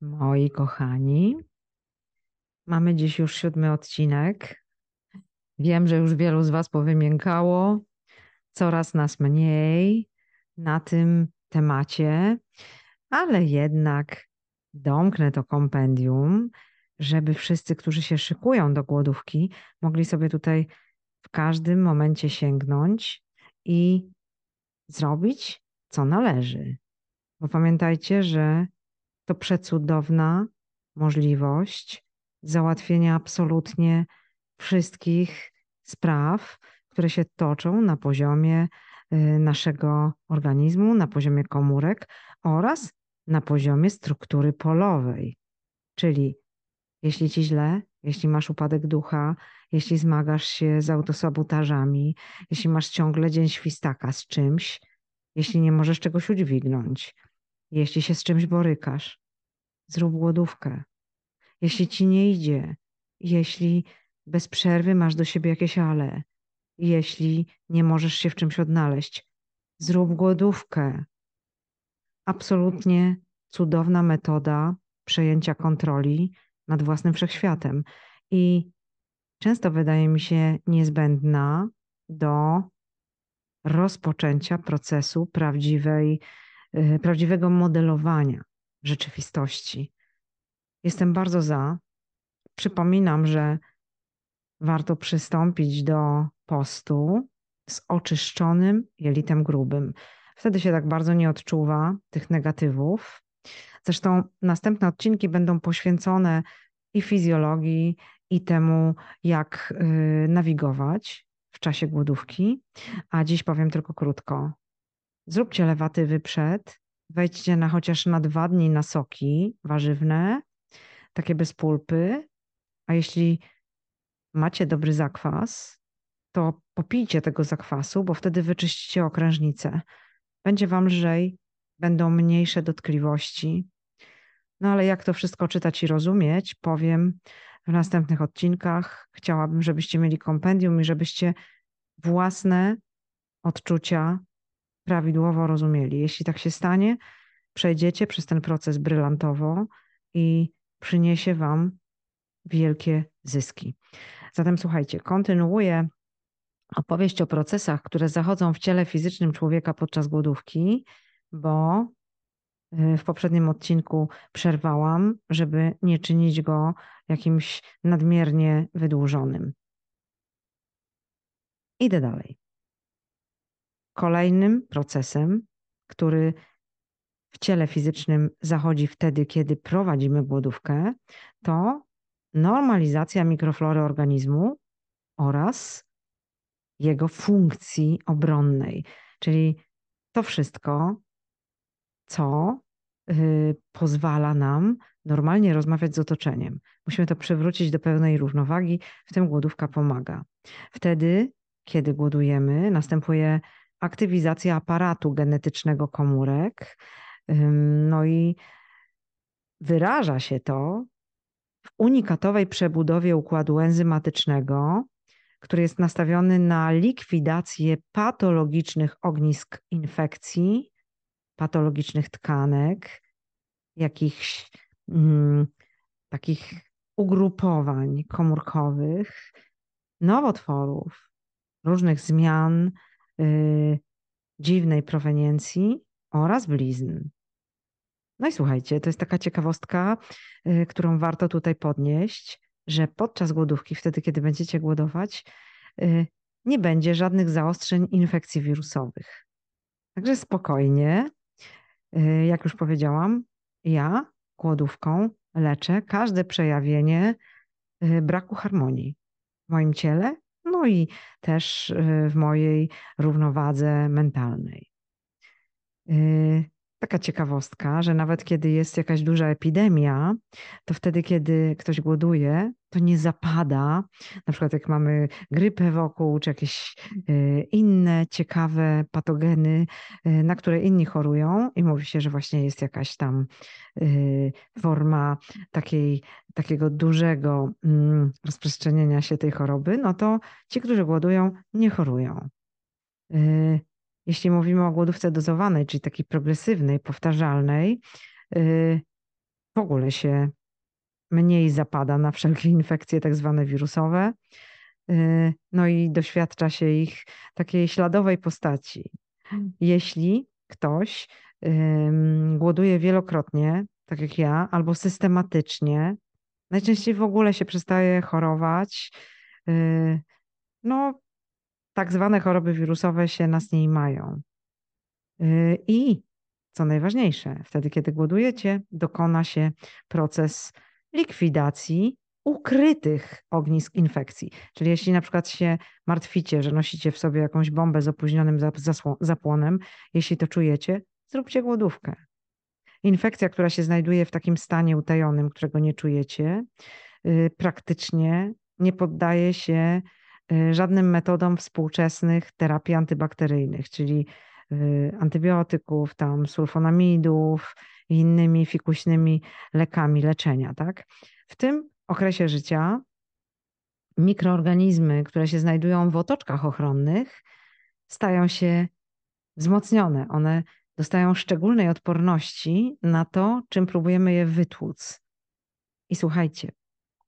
Moi kochani, mamy dziś już siódmy odcinek. Wiem, że już wielu z Was powymiękało, coraz nas mniej na tym temacie, ale jednak domknę to kompendium, żeby wszyscy, którzy się szykują do głodówki, mogli sobie tutaj w każdym momencie sięgnąć i zrobić, co należy. Bo pamiętajcie, że to przecudowna możliwość załatwienia absolutnie wszystkich spraw, które się toczą na poziomie y, naszego organizmu, na poziomie komórek oraz na poziomie struktury polowej. Czyli jeśli ci źle, jeśli masz upadek ducha, jeśli zmagasz się z autosabotażami, jeśli masz ciągle dzień świstaka z czymś, jeśli nie możesz czegoś udźwignąć, jeśli się z czymś borykasz, zrób głodówkę. Jeśli ci nie idzie, jeśli bez przerwy masz do siebie jakieś ale, jeśli nie możesz się w czymś odnaleźć, zrób głodówkę. Absolutnie cudowna metoda przejęcia kontroli nad własnym wszechświatem. I często wydaje mi się niezbędna do rozpoczęcia procesu prawdziwej, prawdziwego modelowania rzeczywistości. Jestem bardzo za. Przypominam, że warto przystąpić do postu z oczyszczonym jelitem grubym. Wtedy się tak bardzo nie odczuwa tych negatywów. Zresztą następne odcinki będą poświęcone i fizjologii, i temu, jak y, nawigować w czasie głodówki. A dziś powiem tylko krótko. Zróbcie lewatywy przed, wejdźcie na chociaż na dwa dni na soki warzywne, takie bez pulpy. A jeśli macie dobry zakwas, to popijcie tego zakwasu, bo wtedy wyczyścicie okrężnicę. Będzie wam lżej, będą mniejsze dotkliwości. No ale jak to wszystko czytać i rozumieć, powiem w następnych odcinkach. Chciałabym, żebyście mieli kompendium i żebyście własne odczucia prawidłowo rozumieli. Jeśli tak się stanie, przejdziecie przez ten proces brylantowo i przyniesie Wam wielkie zyski. Zatem słuchajcie, kontynuuję opowieść o procesach, które zachodzą w ciele fizycznym człowieka podczas głodówki, bo y, w poprzednim odcinku przerwałam, żeby nie czynić go jakimś nadmiernie wydłużonym. Idę dalej. Kolejnym procesem, który w ciele fizycznym zachodzi wtedy, kiedy prowadzimy głodówkę, to normalizacja mikroflory organizmu oraz jego funkcji obronnej. Czyli to wszystko, co yy, pozwala nam normalnie rozmawiać z otoczeniem. Musimy to przywrócić do pełnej równowagi, w tym głodówka pomaga. Wtedy, kiedy głodujemy, następuje aktywizacja aparatu genetycznego komórek. No i wyraża się to w unikatowej przebudowie układu enzymatycznego, który jest nastawiony na likwidację patologicznych ognisk infekcji, patologicznych tkanek, jakichś mm, takich ugrupowań komórkowych, nowotworów, różnych zmian dziwnej proweniencji oraz blizn. No i słuchajcie, to jest taka ciekawostka, y, którą warto tutaj podnieść, że podczas głodówki, wtedy kiedy będziecie głodować, y, nie będzie żadnych zaostrzeń infekcji wirusowych. Także spokojnie, jak już powiedziałam, ja głodówką leczę każde przejawienie braku harmonii w moim ciele no i też y, w mojej równowadze mentalnej. Taka ciekawostka, że nawet kiedy jest jakaś duża epidemia, to wtedy, kiedy ktoś głoduje, to nie zapada, na przykład jak mamy grypę wokół, czy jakieś y, inne ciekawe patogeny, na które inni chorują i mówi się, że właśnie jest jakaś tam forma takiej takiego dużego mm, rozprzestrzenienia się tej choroby, no to ci, którzy głodują, nie chorują. Jeśli mówimy o głodówce dozowanej, czyli takiej progresywnej, powtarzalnej, y, w ogóle się mniej zapada na wszelkie infekcje, tak zwane wirusowe. Y, no i doświadcza się ich takiej śladowej postaci. Jeśli ktoś głoduje wielokrotnie, tak jak ja, albo systematycznie, najczęściej w ogóle się przestaje chorować. Y, no, tak zwane choroby wirusowe się nas nie mają. Y, I co najważniejsze, wtedy, kiedy głodujecie, dokona się proces likwidacji ukrytych ognisk infekcji. Czyli jeśli na przykład się martwicie, że nosicie w sobie jakąś bombę z opóźnionym zapłonem, jeśli to czujecie, zróbcie głodówkę. Infekcja, która się znajduje w takim stanie utajonym, którego nie czujecie, y, praktycznie nie poddaje się żadnym metodom współczesnych terapii antybakteryjnych, czyli y, antybiotyków, tam sulfonamidów i innymi fikuśnymi lekami leczenia. Tak? W tym okresie życia mikroorganizmy, które się znajdują w otoczkach ochronnych, stają się wzmocnione. One dostają szczególnej odporności na to, czym próbujemy je wytłuc. I słuchajcie,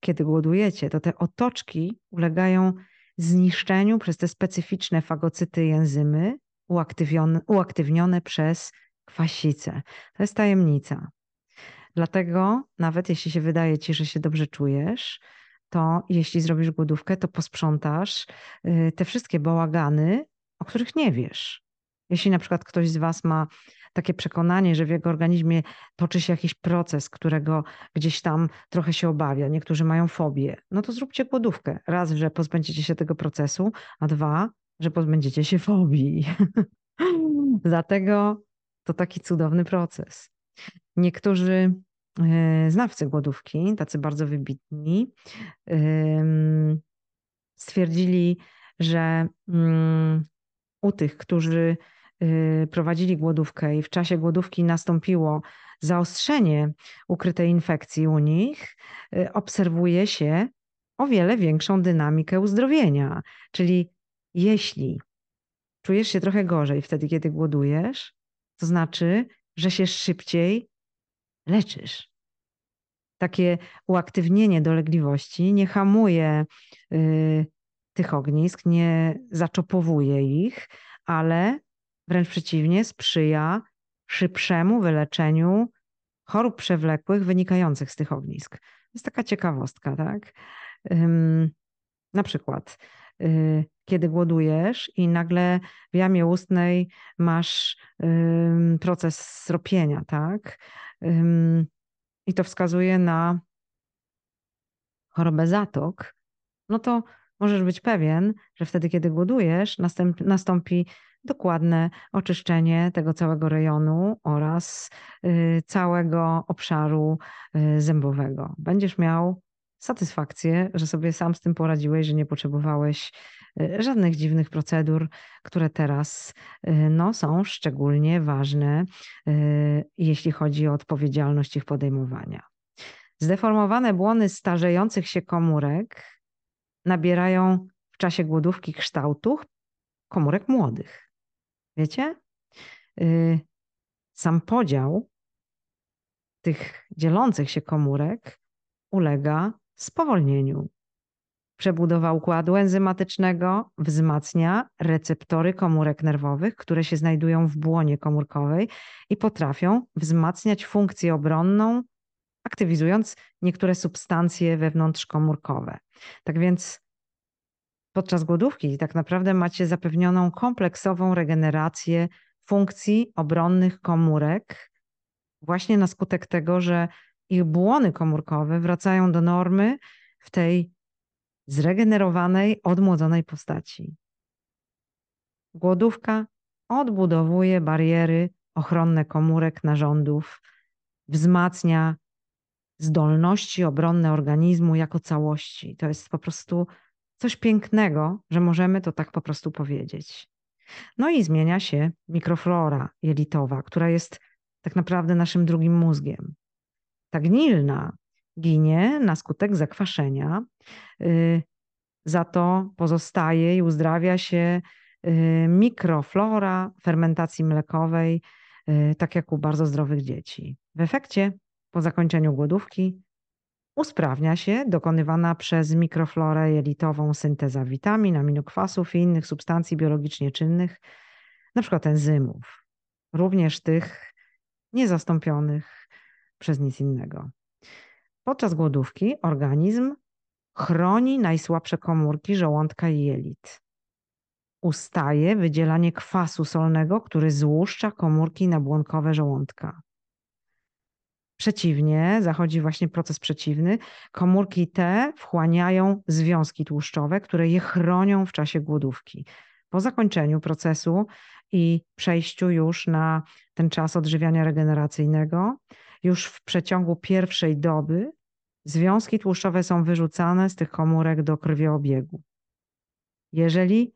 kiedy głodujecie, to te otoczki ulegają zniszczeniu przez te specyficzne fagocyty i enzymy uaktywnione, uaktywnione przez kwasicę. To jest tajemnica. Dlatego nawet jeśli się wydaje ci, że się dobrze czujesz, to jeśli zrobisz głodówkę, to posprzątasz y, te wszystkie bałagany, o których nie wiesz. Jeśli na przykład ktoś z Was ma takie przekonanie, że w jego organizmie toczy się jakiś proces, którego gdzieś tam trochę się obawia, niektórzy mają fobię, no to zróbcie głodówkę. Raz, że pozbędziecie się tego procesu, a dwa, że pozbędziecie się fobii. Dlatego to taki cudowny proces. Niektórzy e, znawcy głodówki, tacy bardzo wybitni, stwierdzili, że mm, u tych, którzy prowadzili głodówkę i w czasie głodówki nastąpiło zaostrzenie ukrytej infekcji u nich, y, obserwuje się o wiele większą dynamikę uzdrowienia. Czyli jeśli czujesz się trochę gorzej wtedy, kiedy głodujesz, to znaczy, że się szybciej leczysz. Takie uaktywnienie dolegliwości nie hamuje y, tych ognisk, nie zaczopowuje ich, ale wręcz przeciwnie, sprzyja szybszemu wyleczeniu chorób przewlekłych wynikających z tych ognisk. To jest taka ciekawostka, tak? na przykład, y, kiedy głodujesz i nagle w jamie ustnej masz proces sropienia, tak? I to wskazuje na chorobę zatok, no to możesz być pewien, że wtedy, kiedy głodujesz, nastąpi dokładne oczyszczenie tego całego rejonu oraz y, całego obszaru y, zębowego. Będziesz miał satysfakcję, że sobie sam z tym poradziłeś, że nie potrzebowałeś y, żadnych dziwnych procedur, które teraz no, są szczególnie ważne, jeśli chodzi o odpowiedzialność ich podejmowania. Zdeformowane błony starzejących się komórek nabierają w czasie głodówki kształtów komórek młodych. Wiecie? Y, sam podział tych dzielących się komórek ulega spowolnieniu. Przebudowa układu enzymatycznego wzmacnia receptory komórek nerwowych, które się znajdują w błonie komórkowej i potrafią wzmacniać funkcję obronną aktywizując niektóre substancje wewnątrzkomórkowe. Tak więc podczas głodówki tak naprawdę macie zapewnioną kompleksową regenerację funkcji obronnych komórek, właśnie na skutek tego, że ich błony komórkowe wracają do normy w tej zregenerowanej, odmłodzonej postaci. Głodówka odbudowuje bariery ochronne komórek narządów, wzmacnia zdolności obronne organizmu jako całości. To jest po prostu coś pięknego, że możemy to tak po prostu powiedzieć. No i zmienia się mikroflora jelitowa, która jest tak naprawdę naszym drugim mózgiem. Ta gnilna ginie na skutek zakwaszenia, y, za to pozostaje i uzdrawia się y, mikroflora fermentacji mlekowej, y, tak jak u bardzo zdrowych dzieci. W efekcie po zakończeniu głodówki usprawnia się dokonywana przez mikroflorę jelitową synteza witamin, aminokwasów i innych substancji biologicznie czynnych, np. enzymów, również tych niezastąpionych przez nic innego. Podczas głodówki organizm chroni najsłabsze komórki żołądka i jelit. Ustaje wydzielanie kwasu solnego, który złuszcza komórki nabłonkowe żołądka. Przeciwnie, zachodzi właśnie proces przeciwny. Komórki te wchłaniają związki tłuszczowe, które je chronią w czasie głodówki. Po zakończeniu procesu i przejściu już na ten czas odżywiania regeneracyjnego, już w przeciągu pierwszej doby związki tłuszczowe są wyrzucane z tych komórek do krwiobiegu. Jeżeli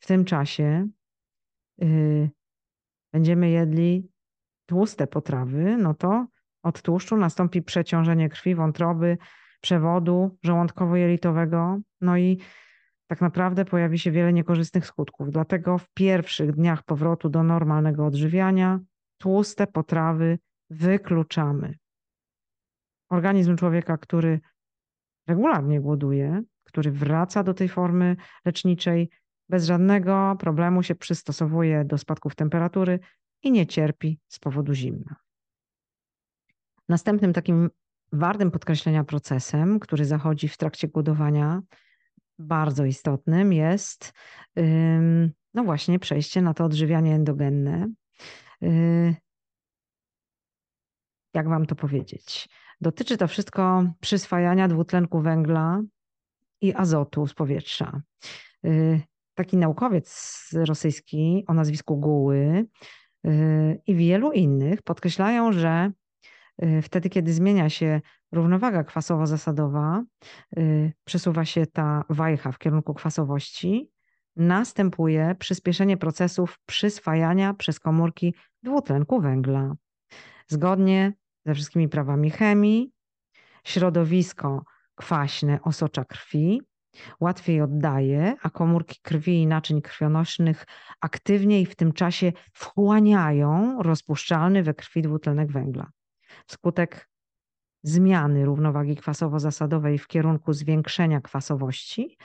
w tym czasie yy, będziemy jedli tłuste potrawy, no to od tłuszczu nastąpi przeciążenie krwi, wątroby, przewodu żołądkowo-jelitowego, no i tak naprawdę pojawi się wiele niekorzystnych skutków. Dlatego w pierwszych dniach powrotu do normalnego odżywiania tłuste potrawy wykluczamy. Organizm człowieka, który regularnie głoduje, który wraca do tej formy leczniczej, bez żadnego problemu się przystosowuje do spadków temperatury i nie cierpi z powodu zimna. Następnym takim wartym podkreślenia procesem, który zachodzi w trakcie głodowania, bardzo istotnym jest no właśnie przejście na to odżywianie endogenne. Y, jak wam to powiedzieć? Dotyczy to wszystko przyswajania dwutlenku węgla i azotu z powietrza. Y, taki naukowiec rosyjski o nazwisku Guły y, i wielu innych podkreślają, że wtedy, kiedy zmienia się równowaga kwasowo-zasadowa, y, przesuwa się ta wajcha w kierunku kwasowości, następuje przyspieszenie procesów przyswajania przez komórki dwutlenku węgla. Zgodnie ze wszystkimi prawami chemii, środowisko kwaśne osocza krwi, łatwiej oddaje, a komórki krwi i naczyń krwionośnych aktywniej w tym czasie wchłaniają rozpuszczalny we krwi dwutlenek węgla. Wskutek zmiany równowagi kwasowo-zasadowej w kierunku zwiększenia kwasowości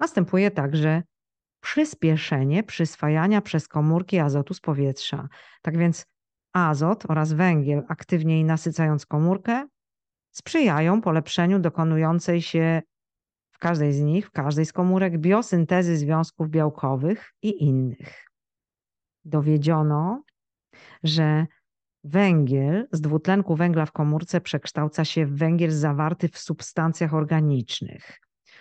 następuje także przyspieszenie przyswajania przez komórki azotu z powietrza. Tak więc azot oraz węgiel, aktywniej nasycając komórkę, sprzyjają polepszeniu dokonującej się w każdej z nich, w każdej z komórek biosyntezy związków białkowych i innych. Dowiedziono, że Węgiel z dwutlenku węgla w komórce przekształca się w węgiel zawarty w substancjach organicznych.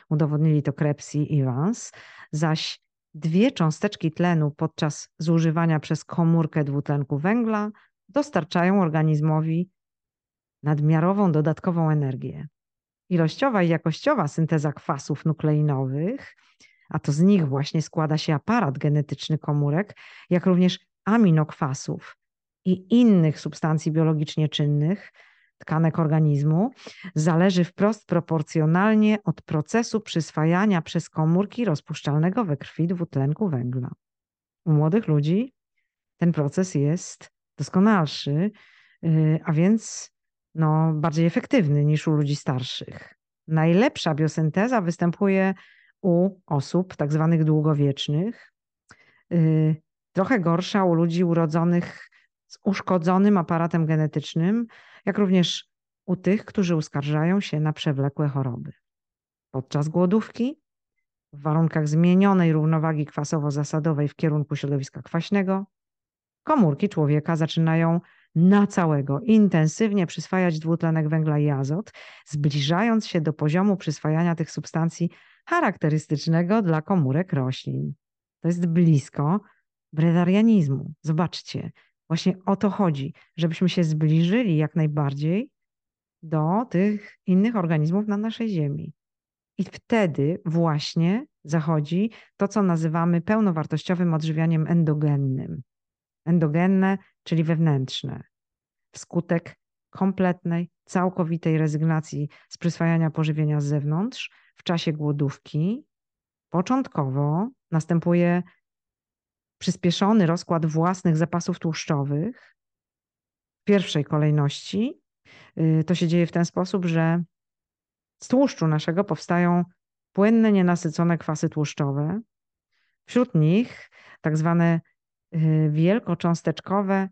Udowodnili to Krebs i Evans, zaś dwie cząsteczki tlenu podczas zużywania przez komórkę dwutlenku węgla dostarczają organizmowi nadmiarową dodatkową energię. Ilościowa i jakościowa synteza kwasów nukleinowych, a to z nich właśnie składa się aparat genetyczny komórek, jak również aminokwasów, i innych substancji biologicznie czynnych, tkanek organizmu, zależy wprost proporcjonalnie od procesu przyswajania przez komórki rozpuszczalnego we krwi dwutlenku węgla. U młodych ludzi ten proces jest doskonalszy, y, a więc no, bardziej efektywny niż u ludzi starszych. Najlepsza biosynteza występuje u osób tak zwanych długowiecznych, y, trochę gorsza u ludzi urodzonych z uszkodzonym aparatem genetycznym, jak również u tych, którzy uskarżają się na przewlekłe choroby. Podczas głodówki, w warunkach zmienionej równowagi kwasowo-zasadowej w kierunku środowiska kwaśnego, komórki człowieka zaczynają na całego intensywnie przyswajać dwutlenek węgla i azot, zbliżając się do poziomu przyswajania tych substancji charakterystycznego dla komórek roślin. To jest blisko bredarianizmu. Zobaczcie, Właśnie o to chodzi, żebyśmy się zbliżyli jak najbardziej do tych innych organizmów na naszej Ziemi. I wtedy właśnie zachodzi to, co nazywamy pełnowartościowym odżywianiem endogennym. Endogenne, czyli wewnętrzne. Wskutek kompletnej, całkowitej rezygnacji z przyswajania pożywienia z zewnątrz w czasie głodówki, początkowo następuje przyspieszony rozkład własnych zapasów tłuszczowych w pierwszej kolejności Y, to się dzieje w ten sposób, że z tłuszczu naszego powstają płynne, nienasycone kwasy tłuszczowe. Wśród nich tak zwane y, wielkocząsteczkowe,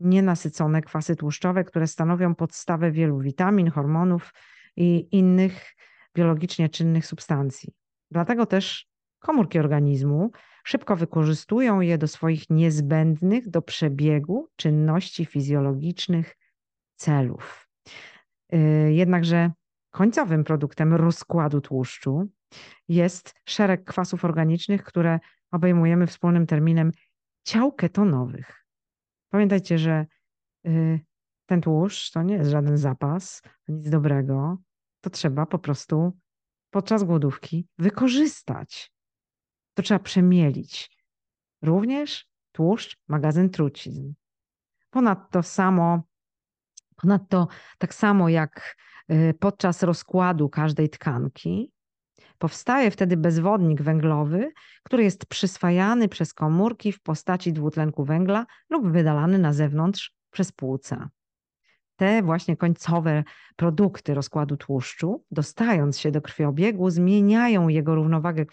nienasycone kwasy tłuszczowe, które stanowią podstawę wielu witamin, hormonów i innych biologicznie czynnych substancji. Dlatego też komórki organizmu szybko wykorzystują je do swoich niezbędnych do przebiegu czynności fizjologicznych celów. Y, jednakże końcowym produktem rozkładu tłuszczu jest szereg kwasów organicznych, które obejmujemy wspólnym terminem ciał ketonowych. Pamiętajcie, że y, ten tłuszcz to nie jest żaden zapas, nic dobrego. To trzeba po prostu podczas głodówki wykorzystać. To trzeba przemielić. Również tłuszcz, magazyn trucizn. Ponadto samo, ponadto tak samo jak y, podczas rozkładu każdej tkanki, powstaje wtedy bezwodnik węglowy, który jest przyswajany przez komórki w postaci dwutlenku węgla lub wydalany na zewnątrz przez płuca te właśnie końcowe produkty rozkładu tłuszczu, dostając się do krwiobiegu, zmieniają jego równowagę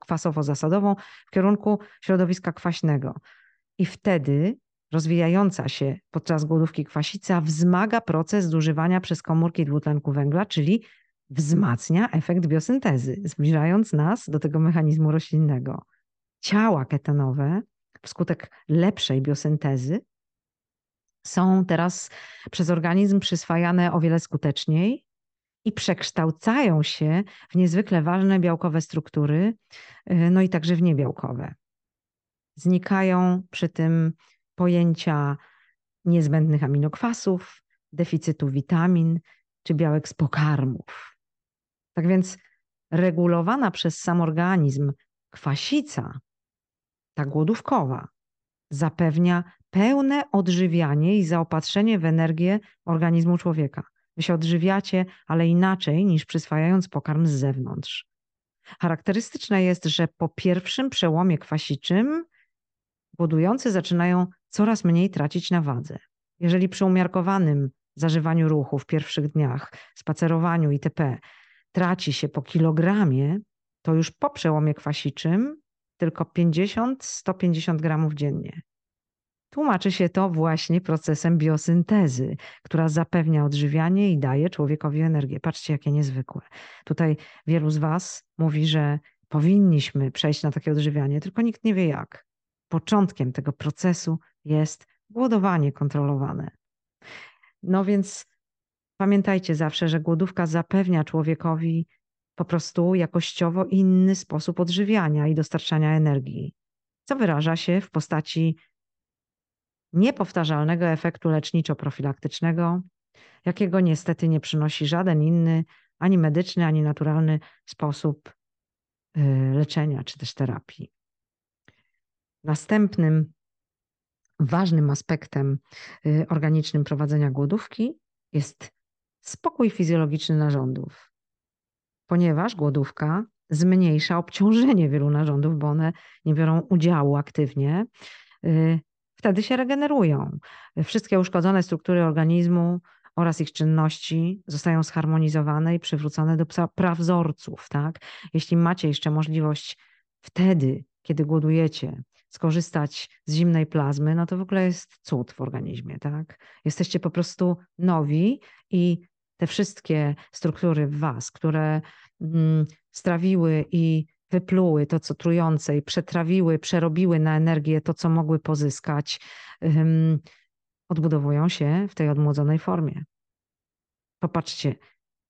kwasowo-zasadową w kierunku środowiska kwaśnego. I wtedy rozwijająca się podczas głodówki kwasica wzmaga proces zużywania przez komórki dwutlenku węgla, czyli wzmacnia efekt biosyntezy, zbliżając nas do tego mechanizmu roślinnego. Ciała ketonowe wskutek lepszej biosyntezy są teraz przez organizm przyswajane o wiele skuteczniej i przekształcają się w niezwykle ważne białkowe struktury, y, no i także w niebiałkowe. Znikają przy tym pojęcia niezbędnych aminokwasów, deficytu witamin czy białek z pokarmów. Tak więc regulowana przez sam organizm kwasica, ta głodówkowa, zapewnia pełne odżywianie i zaopatrzenie w energię organizmu człowieka. Wy się odżywiacie, ale inaczej niż przyswajając pokarm z zewnątrz. Charakterystyczne jest, że po pierwszym przełomie kwasiczym głodujący zaczynają coraz mniej tracić na wadze. Jeżeli przy umiarkowanym zażywaniu ruchu w pierwszych dniach, spacerowaniu itp. traci się po kilogramie, to już po przełomie kwasiczym tylko 50-150 gramów dziennie. Tłumaczy się to właśnie procesem biosyntezy, która zapewnia odżywianie i daje człowiekowi energię. Patrzcie, jakie niezwykłe. Tutaj wielu z Was mówi, że powinniśmy przejść na takie odżywianie, tylko nikt nie wie jak. Początkiem tego procesu jest głodowanie kontrolowane. No więc pamiętajcie zawsze, że głodówka zapewnia człowiekowi po prostu jakościowo inny sposób odżywiania i dostarczania energii, co wyraża się w postaci niepowtarzalnego efektu leczniczo-profilaktycznego, jakiego niestety nie przynosi żaden inny, ani medyczny, ani naturalny sposób y, leczenia czy też terapii. Następnym ważnym aspektem y, organicznym prowadzenia głodówki jest spokój fizjologiczny narządów, ponieważ głodówka zmniejsza obciążenie wielu narządów, bo one nie biorą udziału aktywnie y, wtedy się regenerują. Wszystkie uszkodzone struktury organizmu oraz ich czynności zostają zharmonizowane i przywrócone do prawzorców. Tak? Jeśli macie jeszcze możliwość wtedy, kiedy głodujecie, skorzystać z zimnej plazmy, no to w ogóle jest cud w organizmie. Tak? Jesteście po prostu nowi i te wszystkie struktury w was, które mm, strawiły i wypluły to, co trujące i przetrawiły, przerobiły na energię to, co mogły pozyskać, odbudowują się w tej odmłodzonej formie. Popatrzcie,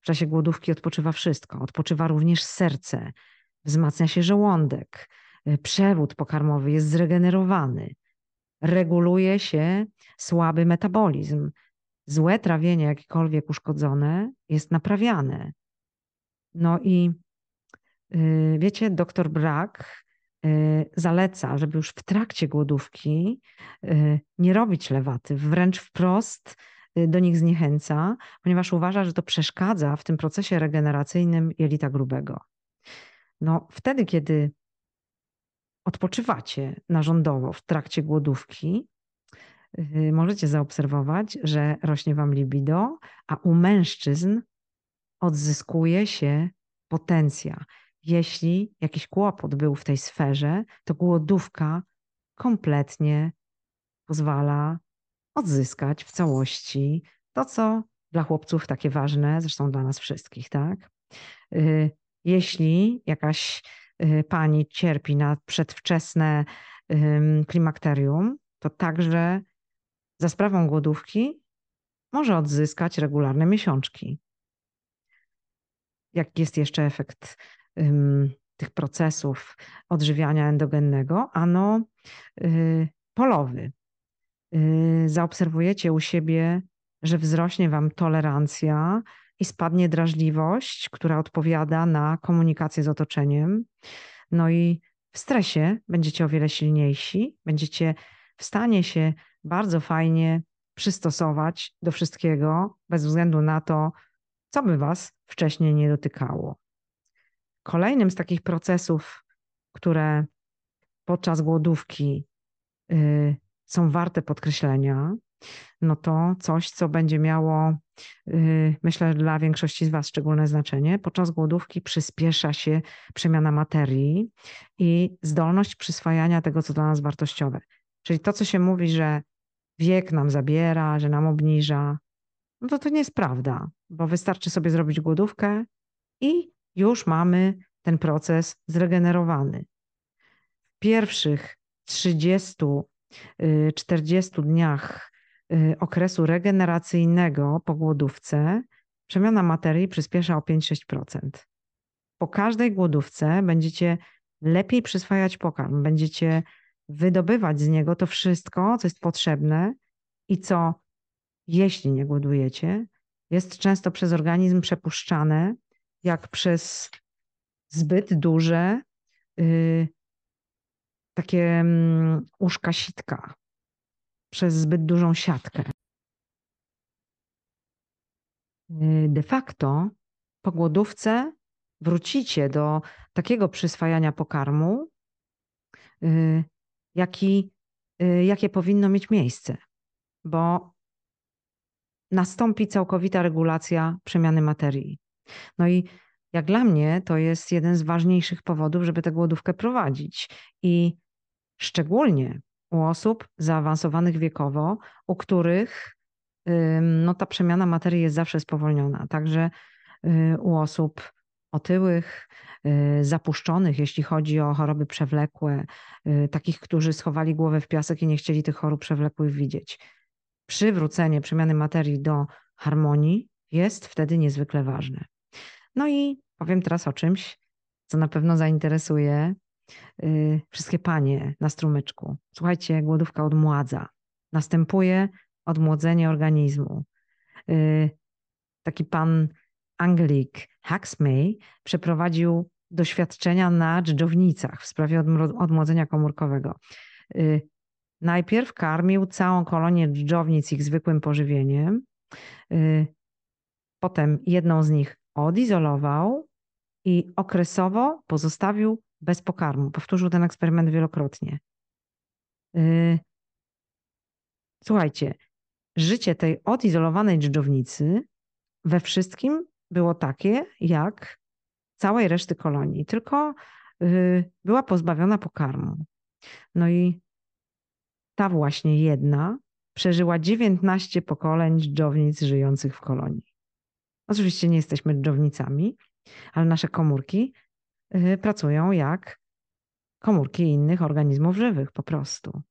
w czasie głodówki odpoczywa wszystko. Odpoczywa również serce, wzmacnia się żołądek, y, przewód pokarmowy jest zregenerowany, reguluje się słaby metabolizm. Złe trawienie, jakiekolwiek uszkodzone, jest naprawiane. No i wiecie, doktor Brak y, zaleca, żeby już w trakcie głodówki y, nie robić lewaty, wręcz wprost do nich zniechęca, ponieważ uważa, że to przeszkadza w tym procesie regeneracyjnym jelita grubego. No, wtedy, kiedy odpoczywacie narządowo w trakcie głodówki, y, możecie zaobserwować, że rośnie Wam libido, a u mężczyzn odzyskuje się potencja. Jeśli jakiś kłopot był w tej sferze, to głodówka kompletnie pozwala odzyskać w całości to, co dla chłopców takie ważne, zresztą dla nas wszystkich, tak? Y, jeśli jakaś y, pani cierpi na przedwczesne klimakterium, to także za sprawą głodówki może odzyskać regularne miesiączki. Jaki jest jeszcze efekt tych procesów odżywiania endogennego? Ano y, polowy. Y, zaobserwujecie u siebie, że wzrośnie Wam tolerancja i spadnie drażliwość, która odpowiada na komunikację z otoczeniem. No i w stresie będziecie o wiele silniejsi, będziecie w stanie się bardzo fajnie przystosować do wszystkiego, bez względu na to, co by Was wcześniej nie dotykało. Kolejnym z takich procesów, które podczas głodówki y, są warte podkreślenia, no to coś, co będzie miało, y, myślę, dla większości z Was szczególne znaczenie. Podczas głodówki przyspiesza się przemiana materii i zdolność przyswajania tego, co dla nas wartościowe. Czyli to, co się mówi, że wiek nam zabiera, że nam obniża, no to to nie jest prawda, bo wystarczy sobie zrobić głodówkę i już mamy ten proces zregenerowany. W pierwszych 30 40 y, dniach y, okresu regeneracyjnego po głodówce przemiana materii przyspiesza o 5-6%. Po każdej głodówce będziecie lepiej przyswajać pokarm, będziecie wydobywać z niego to wszystko, co jest potrzebne i co, jeśli nie głodujecie, jest często przez organizm przepuszczane jak przez zbyt duże y, takie mm, uszka sitka przez zbyt dużą siatkę. Y, de facto po głodówce wrócicie do takiego przyswajania pokarmu, y, jaki, jakie powinno mieć miejsce, bo nastąpi całkowita regulacja przemiany materii. No i jak dla mnie to jest jeden z ważniejszych powodów, żeby tę głodówkę prowadzić. I szczególnie u osób zaawansowanych wiekowo, u których no, ta przemiana materii jest zawsze spowolniona. Także y, u osób otyłych, y, zapuszczonych, jeśli chodzi o choroby przewlekłe, y, takich, którzy schowali głowę w piasek i nie chcieli tych chorób przewlekłych widzieć. Przywrócenie przemiany materii do harmonii jest wtedy niezwykle ważne. No i powiem teraz o czymś, co na pewno zainteresuje Y, wszystkie panie na strumyczku. Słuchajcie, głodówka odmładza. Następuje odmłodzenie organizmu. Y, taki pan Anglik Huxley przeprowadził doświadczenia na dżdżownicach w sprawie odmłodzenia komórkowego. Y, najpierw karmił całą kolonię dżdżownic ich zwykłym pożywieniem, potem jedną z nich odizolował i okresowo pozostawił bez pokarmu. Powtórzył ten eksperyment wielokrotnie. Y, słuchajcie, życie tej odizolowanej dżdżownicy we wszystkim było takie, jak całej reszty kolonii, tylko y, była pozbawiona pokarmu. No i ta właśnie jedna przeżyła 19 pokoleń dżdżownic żyjących w kolonii. Oczywiście nie jesteśmy dżdżownicami, ale nasze komórki Y, pracują jak komórki innych organizmów żywych po prostu.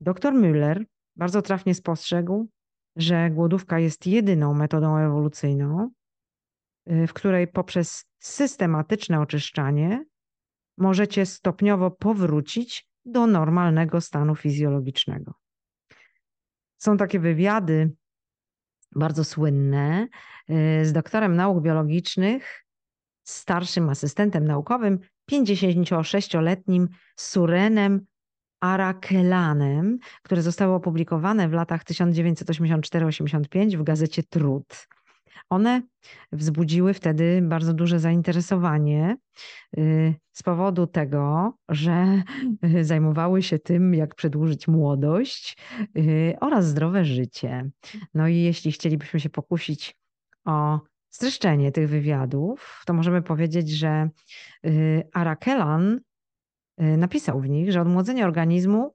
Dr Müller bardzo trafnie spostrzegł, że głodówka jest jedyną metodą ewolucyjną, y, w której poprzez systematyczne oczyszczanie możecie stopniowo powrócić do normalnego stanu fizjologicznego. Są takie wywiady bardzo słynne y, z doktorem nauk biologicznych starszym asystentem naukowym, 56-letnim Surenem Arakelanem, które zostały opublikowane w latach 1984-85 w gazecie Trud. One wzbudziły wtedy bardzo duże zainteresowanie y, z powodu tego, że y, zajmowały się tym, jak przedłużyć młodość y, oraz zdrowe życie. No i jeśli chcielibyśmy się pokusić o streszczenie tych wywiadów, to możemy powiedzieć, że Arakelan napisał w nich, że odmłodzenie organizmu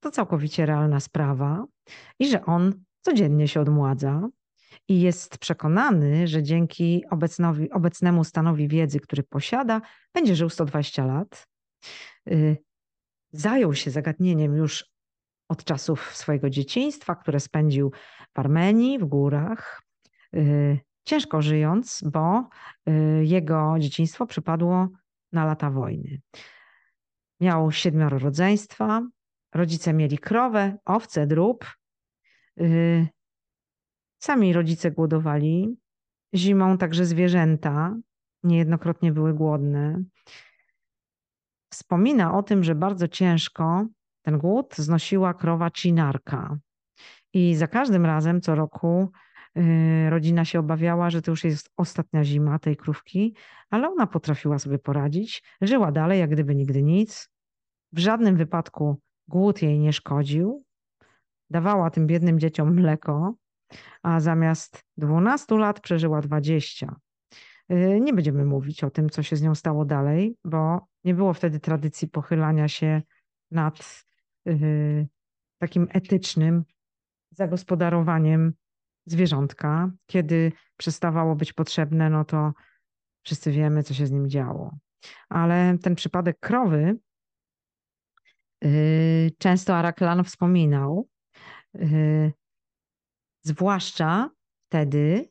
to całkowicie realna sprawa i że on codziennie się odmładza i jest przekonany, że dzięki obecnowi, obecnemu stanowi wiedzy, który posiada, będzie żył 120 lat. Y, zajął się zagadnieniem już od czasów swojego dzieciństwa, które spędził w Armenii, w górach, y, ciężko żyjąc, bo y, jego dzieciństwo przypadło na lata wojny. Miał siedmioro rodzeństwa, rodzice mieli krowę, owce, drób. Sami rodzice głodowali. Zimą także zwierzęta niejednokrotnie były głodne. Wspomina o tym, że bardzo ciężko ten głód znosiła krowa cinarka. I za każdym razem co roku yy, rodzina się obawiała, że to już jest ostatnia zima tej krówki, ale ona potrafiła sobie poradzić. Żyła dalej, jak gdyby nigdy nic. W żadnym wypadku głód jej nie szkodził. Dawała tym biednym dzieciom mleko, a zamiast 12 lat przeżyła 20. Y, nie będziemy mówić o tym, co się z nią stało dalej, bo nie było wtedy tradycji pochylania się nad y, takim etycznym zagospodarowaniem zwierzątka. Kiedy przestawało być potrzebne, no to wszyscy wiemy, co się z nim działo. Ale ten przypadek krowy y, często Araklan wspominał, zwłaszcza wtedy,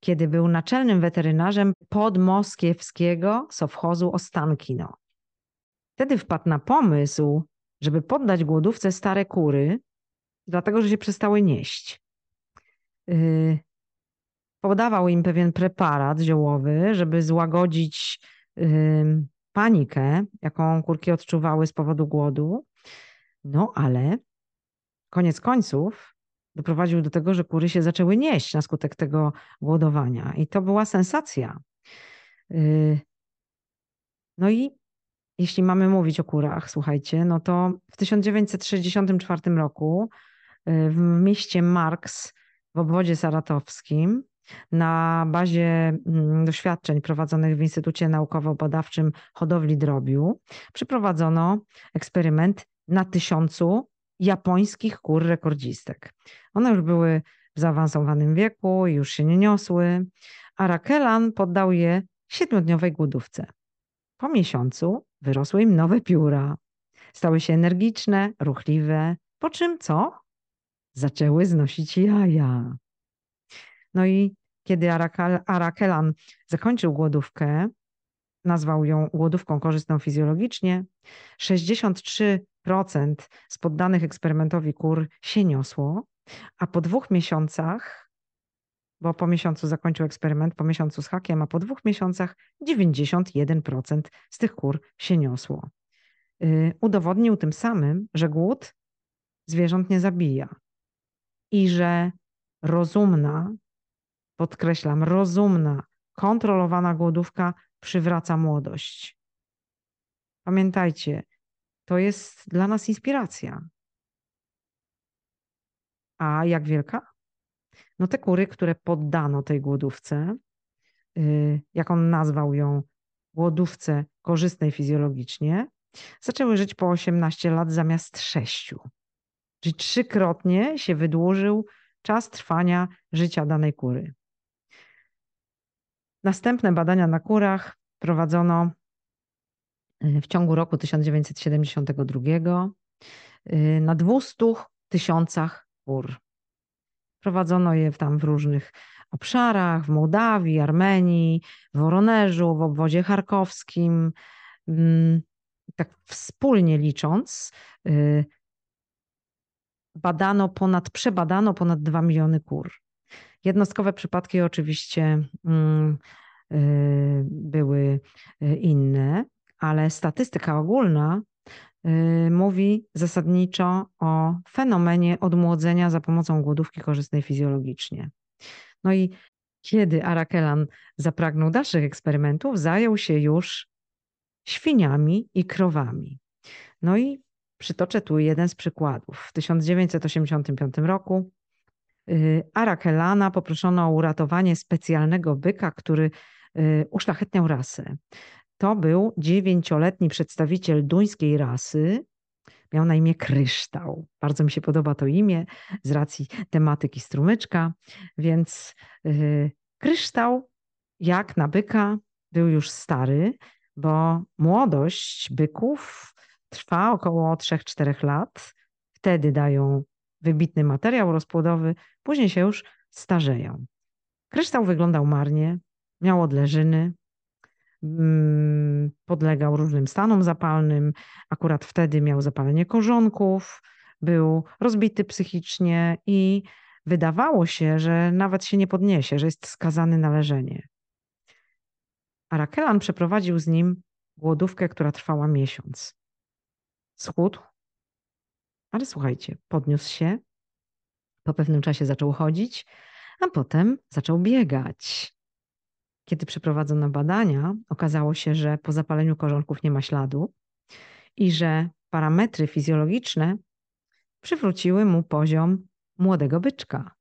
kiedy był naczelnym weterynarzem podmoskiewskiego sowchozu Ostankino. Wtedy wpadł na pomysł, żeby poddać głodówce stare kury, dlatego że się przestały nieść. Yy, podawał im pewien preparat ziołowy, żeby złagodzić yy, panikę, jaką kurki odczuwały z powodu głodu. No ale koniec końców doprowadził do tego, że kury się zaczęły nieść na skutek tego głodowania. I to była sensacja. Y, no i jeśli mamy mówić o kurach, słuchajcie, no to w 1964 roku y, w mieście Marks w obwodzie saratowskim na bazie mm, doświadczeń prowadzonych w Instytucie Naukowo-Badawczym Hodowli Drobiu przeprowadzono eksperyment na tysiącu japońskich kur rekordzistek. One już były w zaawansowanym wieku, już się nie niosły, a Rakelan poddał je siedmiodniowej głodówce. Po miesiącu wyrosły im nowe pióra. Stały się energiczne, ruchliwe, po czym co? Zaczęły znosić jaja. No i kiedy Arakelan zakończył głodówkę, nazwał ją głodówką korzystną fizjologicznie, 63% z poddanych eksperymentowi kur się niosło, a po dwóch miesiącach, bo po miesiącu zakończył eksperyment, po miesiącu z hakiem, a po dwóch miesiącach 91% z tych kur się niosło. Yy, udowodnił tym samym, że głód zwierząt nie zabija i że rozumna, podkreślam, rozumna, kontrolowana głodówka przywraca młodość. Pamiętajcie, to jest dla nas inspiracja. A jak wielka? No te kury, które poddano tej głodówce, y, jak on nazwał ją, głodówce korzystnej fizjologicznie, zaczęły żyć po 18 lat zamiast 6. Czyli trzykrotnie się wydłużył czas trwania życia danej kury. Następne badania na kurach prowadzono w ciągu roku 1972 y, na 200 tysiącach kur. Prowadzono je tam w różnych obszarach, w Mołdawii, Armenii, w Woronerzu, w obwodzie charkowskim. Mm, tak wspólnie licząc, y, badano ponad, przebadano ponad 2 miliony kur. Jednostkowe przypadki oczywiście mm, y, były inne, ale statystyka ogólna y, mówi zasadniczo o fenomenie odmłodzenia za pomocą głodówki korzystnej fizjologicznie. No i Kiedy Arakelan zapragnął dalszych eksperymentów, zajął się już świniami i krowami. No i przytoczę tu jeden z przykładów. W 1985 roku y, Arakelana poproszono o uratowanie specjalnego byka, który y, uszlachetniał rasę. To był dziewięcioletni przedstawiciel duńskiej rasy, miał na imię Kryształ. Bardzo mi się podoba to imię z racji tematyki strumyczka, więc yy, Kryształ, jak na byka, był już stary, bo młodość byków trwa około 3-4 lat. Wtedy dają wybitny materiał rozpłodowy, później się już starzeją. Kryształ wyglądał marnie, miał odleżyny, podlegał różnym stanom zapalnym. Akurat wtedy miał zapalenie korzonków, był rozbity psychicznie i wydawało się, że nawet się nie podniesie, że jest skazany na leżenie. Arakelan przeprowadził z nim głodówkę, która trwała miesiąc. Schudł, ale słuchajcie, podniósł się, po pewnym czasie zaczął chodzić, a potem zaczął biegać. Kiedy przeprowadzono badania, okazało się, że po zapaleniu korzonków nie ma śladu i że parametry fizjologiczne przywróciły mu poziom młodego byczka.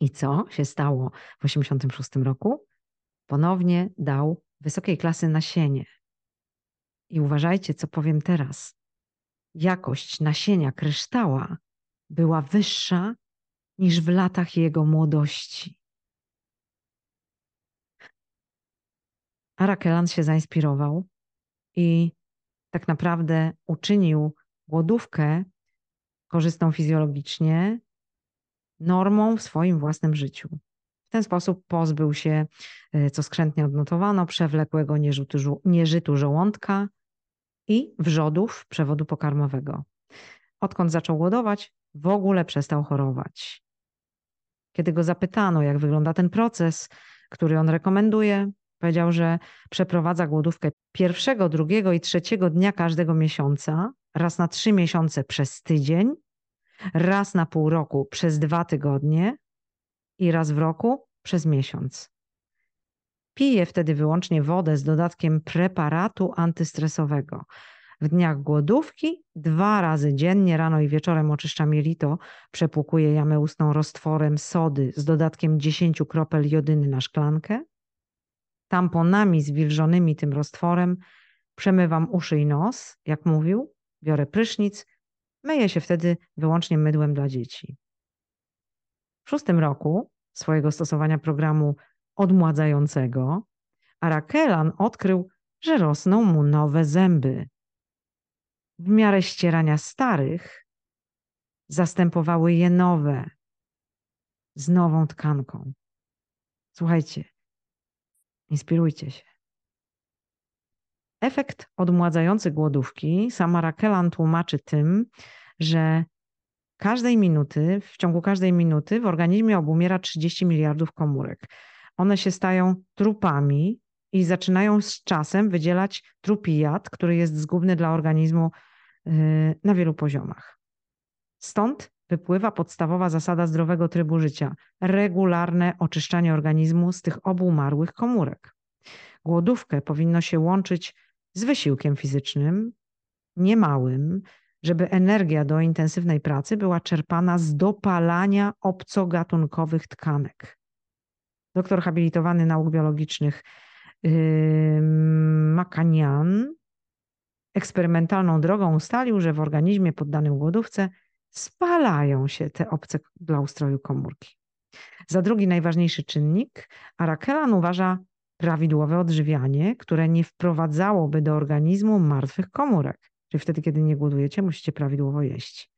I co się stało w 1986 roku? Ponownie dał wysokiej klasy nasienie. I uważajcie, co powiem teraz. Jakość nasienia kryształa była wyższa niż w latach jego młodości. Arakelan się zainspirował i tak naprawdę uczynił głodówkę korzystną fizjologicznie normą w swoim własnym życiu. W ten sposób pozbył się, e, co skrzętnie odnotowano, przewlekłego nieżytu, nieżytu żołądka i wrzodów przewodu pokarmowego. Odkąd zaczął głodować, w ogóle przestał chorować. Kiedy go zapytano, jak wygląda ten proces, który on rekomenduje, Powiedział, że przeprowadza głodówkę pierwszego, drugiego i trzeciego dnia każdego miesiąca, raz na trzy miesiące przez tydzień, raz na pół roku przez dwa tygodnie i raz w roku przez miesiąc. Pije wtedy wyłącznie wodę z dodatkiem preparatu antystresowego. W dniach głodówki dwa razy dziennie, rano i wieczorem oczyszcza mielito, przepłukuje jamę ustną roztworem sody z dodatkiem 10 kropel jodyny na szklankę tamponami zwilżonymi tym roztworem, przemywam uszy i nos, jak mówił, biorę prysznic, myję się wtedy wyłącznie mydłem dla dzieci. W szóstym roku swojego stosowania programu odmładzającego Arakelan odkrył, że rosną mu nowe zęby. W miarę ścierania starych zastępowały je nowe z nową tkanką. Słuchajcie, Inspirujcie się. Efekt odmładzający głodówki sama Rakelan tłumaczy tym, że każdej minuty, w ciągu każdej minuty w organizmie obumiera 30 miliardów komórek. One się stają trupami i zaczynają z czasem wydzielać trupijat, który jest zgubny dla organizmu yy, na wielu poziomach. Stąd wypływa podstawowa zasada zdrowego trybu życia regularne oczyszczanie organizmu z tych obu umarłych komórek. Głodówkę powinno się łączyć z wysiłkiem fizycznym, niemałym, żeby energia do intensywnej pracy była czerpana z dopalania obcogatunkowych tkanek. Doktor habilitowany nauk biologicznych yy, Makanian eksperymentalną drogą ustalił, że w organizmie poddanym głodówce spalają się te obce dla ustroju komórki. Za drugi najważniejszy czynnik Arakelan uważa prawidłowe odżywianie, które nie wprowadzałoby do organizmu martwych komórek. Czyli wtedy, kiedy nie głodujecie, musicie prawidłowo jeść.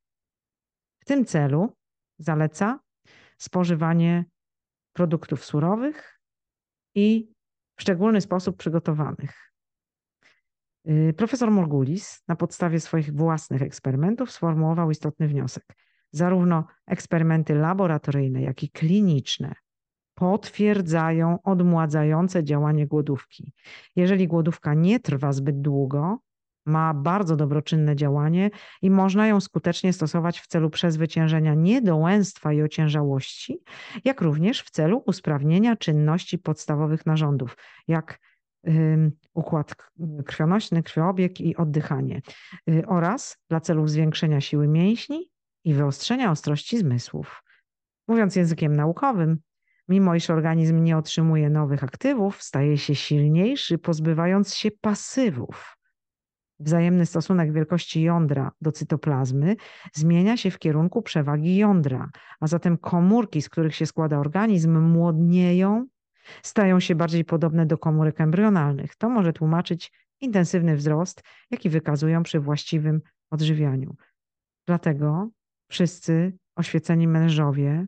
W tym celu zaleca spożywanie produktów surowych i w szczególny sposób przygotowanych. Y, profesor Morgulis na podstawie swoich własnych eksperymentów sformułował istotny wniosek. Zarówno eksperymenty laboratoryjne, jak i kliniczne potwierdzają odmładzające działanie głodówki. Jeżeli głodówka nie trwa zbyt długo, ma bardzo dobroczynne działanie i można ją skutecznie stosować w celu przezwyciężenia niedołęstwa i ociężałości, jak również w celu usprawnienia czynności podstawowych narządów, jak układ krwionośny, krwiobieg i oddychanie, y, oraz dla celów zwiększenia siły mięśni i wyostrzenia ostrości zmysłów. Mówiąc językiem naukowym, mimo iż organizm nie otrzymuje nowych aktywów, staje się silniejszy, pozbywając się pasywów. Wzajemny stosunek wielkości jądra do cytoplazmy zmienia się w kierunku przewagi jądra, a zatem komórki, z których się składa organizm, młodnieją, stają się bardziej podobne do komórek embrionalnych. To może tłumaczyć intensywny wzrost, jaki wykazują przy właściwym odżywianiu. Dlatego wszyscy oświeceni mężowie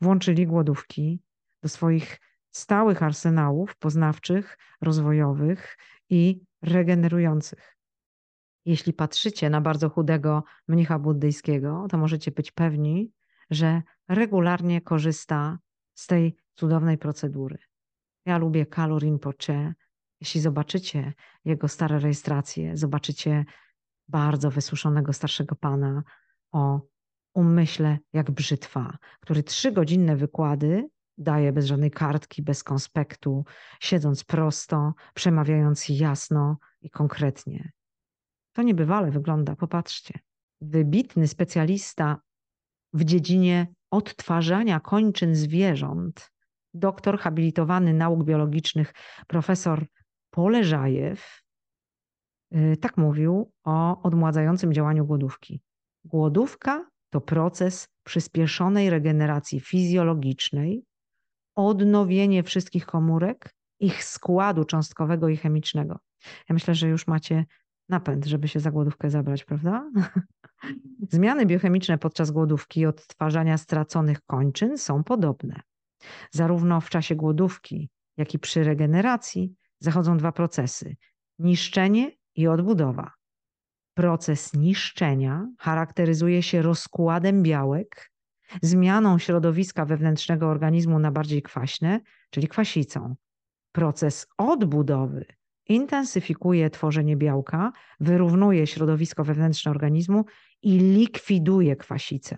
włączyli głodówki do swoich stałych arsenałów poznawczych, rozwojowych i regenerujących. Jeśli patrzycie na bardzo chudego mnicha buddyjskiego, to możecie być pewni, że regularnie korzysta z tej cudownej procedury. Ja lubię Kalu Rinpoche. Jeśli zobaczycie jego stare rejestracje, zobaczycie bardzo wysuszonego starszego pana o umyśle jak brzytwa, który trzygodzinne wykłady daje bez żadnej kartki, bez konspektu, siedząc prosto, przemawiając jasno i konkretnie. To niebywale wygląda, popatrzcie. Wybitny specjalista w dziedzinie odtwarzania kończyn zwierząt, doktor habilitowany nauk biologicznych, profesor Poleżajew, y, tak mówił o odmładzającym działaniu głodówki. Głodówka to proces przyspieszonej regeneracji fizjologicznej, odnowienie wszystkich komórek, ich składu cząstkowego i chemicznego. Ja myślę, że już macie napęd, żeby się za głodówkę zabrać, prawda? Zmiany biochemiczne podczas głodówki i odtwarzania straconych kończyn są podobne. Zarówno w czasie głodówki, jak i przy regeneracji zachodzą dwa procesy: niszczenie i odbudowa. Proces niszczenia charakteryzuje się rozkładem białek, zmianą środowiska wewnętrznego organizmu na bardziej kwaśne, czyli kwasicą. Proces odbudowy intensyfikuje tworzenie białka, wyrównuje środowisko wewnętrzne organizmu i likwiduje kwasicę.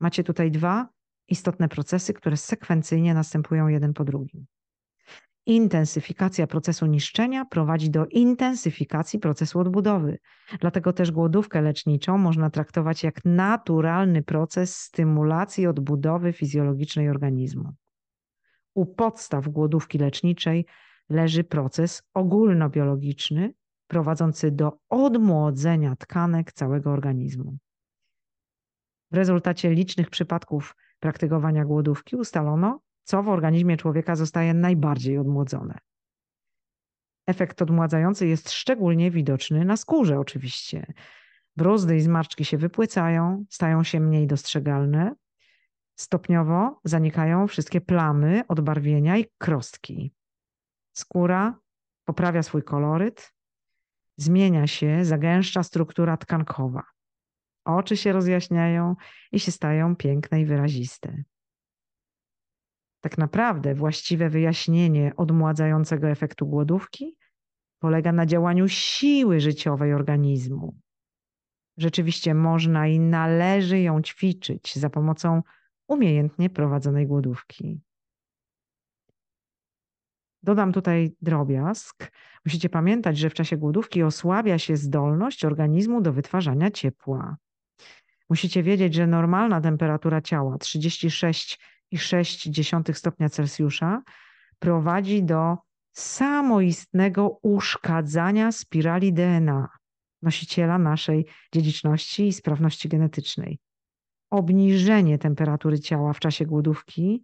Macie tutaj dwa istotne procesy, które sekwencyjnie następują jeden po drugim. Intensyfikacja procesu niszczenia prowadzi do intensyfikacji procesu odbudowy. Dlatego też głodówkę leczniczą można traktować jak naturalny proces stymulacji odbudowy fizjologicznej organizmu. U podstaw głodówki leczniczej leży proces ogólnobiologiczny prowadzący do odmłodzenia tkanek całego organizmu. W rezultacie licznych przypadków praktykowania głodówki ustalono, co w organizmie człowieka zostaje najbardziej odmłodzone. Efekt odmładzający jest szczególnie widoczny na skórze, oczywiście. Bruzdy i zmarszczki się wypłycają, stają się mniej dostrzegalne. Stopniowo zanikają wszystkie plamy, odbarwienia i krostki. Skóra poprawia swój koloryt, zmienia się, zagęszcza struktura tkankowa. Oczy się rozjaśniają i się stają piękne i wyraziste. Tak naprawdę właściwe wyjaśnienie odmładzającego efektu głodówki polega na działaniu siły życiowej organizmu. Rzeczywiście można i należy ją ćwiczyć za pomocą umiejętnie prowadzonej głodówki. Dodam tutaj drobiazg. Musicie pamiętać, że w czasie głodówki osłabia się zdolność organizmu do wytwarzania ciepła. Musicie wiedzieć, że normalna temperatura ciała 36,6 stopnia Celsjusza prowadzi do samoistnego uszkadzania spirali DNA, nosiciela naszej dziedziczności i sprawności genetycznej. Obniżenie temperatury ciała w czasie głodówki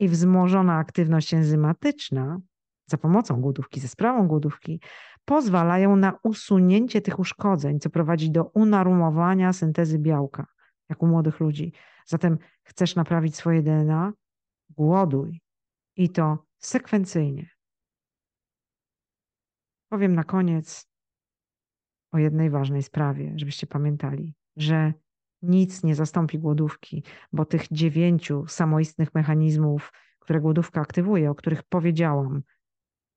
i wzmożona aktywność enzymatyczna za pomocą głodówki, ze sprawą głodówki, pozwalają na usunięcie tych uszkodzeń, co prowadzi do unormowania syntezy białka, jak u młodych ludzi. Zatem chcesz naprawić swoje DNA? Głoduj i to sekwencyjnie. Powiem na koniec o jednej ważnej sprawie, żebyście pamiętali, że nic nie zastąpi głodówki, bo tych dziewięciu samoistnych mechanizmów, które głodówka aktywuje, o których powiedziałam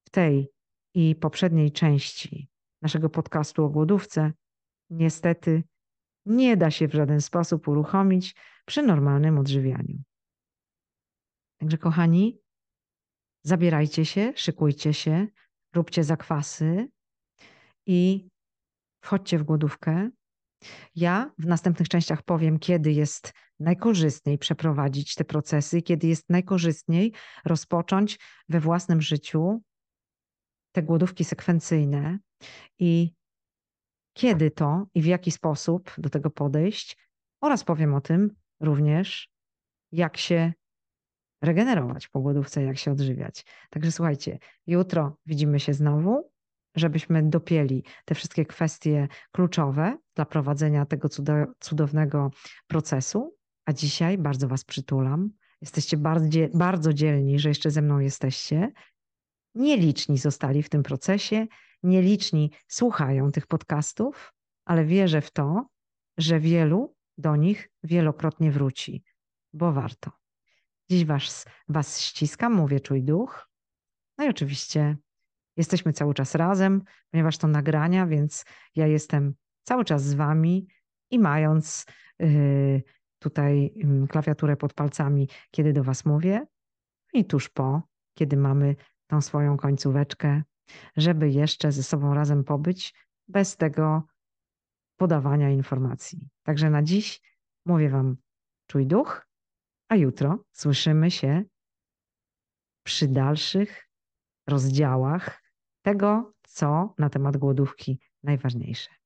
w tej i poprzedniej części, naszego podcastu o głodówce niestety nie da się w żaden sposób uruchomić przy normalnym odżywianiu. Także, kochani, zabierajcie się, szykujcie się, róbcie zakwasy i wchodźcie w głodówkę. Ja w następnych częściach powiem, kiedy jest najkorzystniej przeprowadzić te procesy, kiedy jest najkorzystniej rozpocząć we własnym życiu te głodówki sekwencyjne i kiedy to i w jaki sposób do tego podejść, oraz powiem o tym również, jak się regenerować po głodówce, jak się odżywiać. Także słuchajcie, jutro widzimy się znowu, żebyśmy dopięli te wszystkie kwestie kluczowe dla prowadzenia tego cudownego procesu. A dzisiaj bardzo Was przytulam. Jesteście bardzo, bardzo dzielni, że jeszcze ze mną jesteście. Nieliczni zostali w tym procesie, nieliczni słuchają tych podcastów, ale wierzę w to, że wielu do nich wielokrotnie wróci, bo warto. Dziś was, was ściskam, mówię czuj duch. No i oczywiście jesteśmy cały czas razem, ponieważ to nagrania, więc ja jestem cały czas z wami i mając yy, tutaj yy, klawiaturę pod palcami, kiedy do was mówię i tuż po, kiedy mamy tą swoją końcóweczkę, żeby jeszcze ze sobą razem pobyć bez tego podawania informacji. Także na dziś mówię Wam czuj duch, a jutro słyszymy się przy dalszych rozdziałach tego, co na temat głodówki najważniejsze.